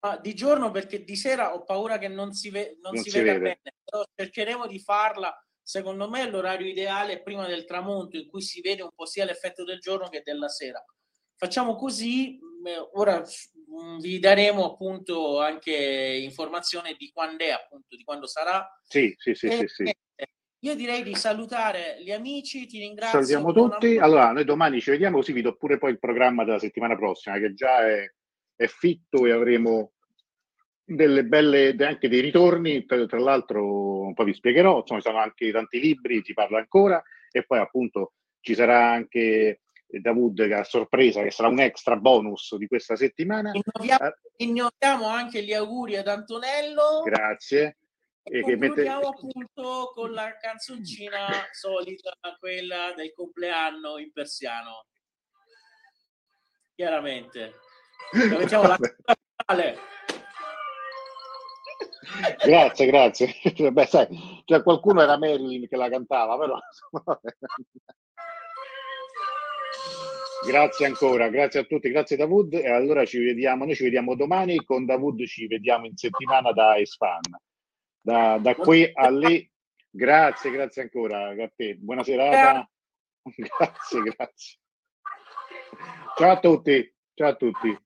Ah, di giorno perché di sera ho paura che non si, ve- non Non si si veda vede. bene, però cercheremo di farla. Secondo me l'orario ideale è prima del tramonto, in cui si vede un po' sia l'effetto del giorno che della sera. Facciamo così, mh, ora mh, vi daremo appunto anche informazione di quando è, appunto, di quando sarà. sì, sì, sì, E sì, sì. Io direi di salutare gli amici, ti ringrazio. Salutiamo tutti. Allora, noi domani ci vediamo, così vi do pure poi il programma della settimana prossima, che già è, è fitto e avremo delle belle, anche dei ritorni. Tra, tra l'altro, poi vi spiegherò, insomma, ci sono anche tanti libri, si parla ancora, e poi appunto ci sarà anche Davud che a sorpresa, che sarà un extra bonus di questa settimana. Eh, innoviamo anche gli auguri ad Antonello. grazie. E E che mette- appunto con la canzoncina solita, quella del compleanno in persiano. Chiaramente. Mettiamo la. Grazie, grazie. Beh, sai, cioè, qualcuno era Marilyn che la cantava, però. Grazie ancora, grazie a tutti, grazie Davud. E allora ci vediamo, noi ci vediamo domani con Davud, ci vediamo in settimana da Espan. Da, da qui a lì, grazie, grazie ancora a te. Buona serata. Grazie, grazie. Ciao a tutti, ciao a tutti.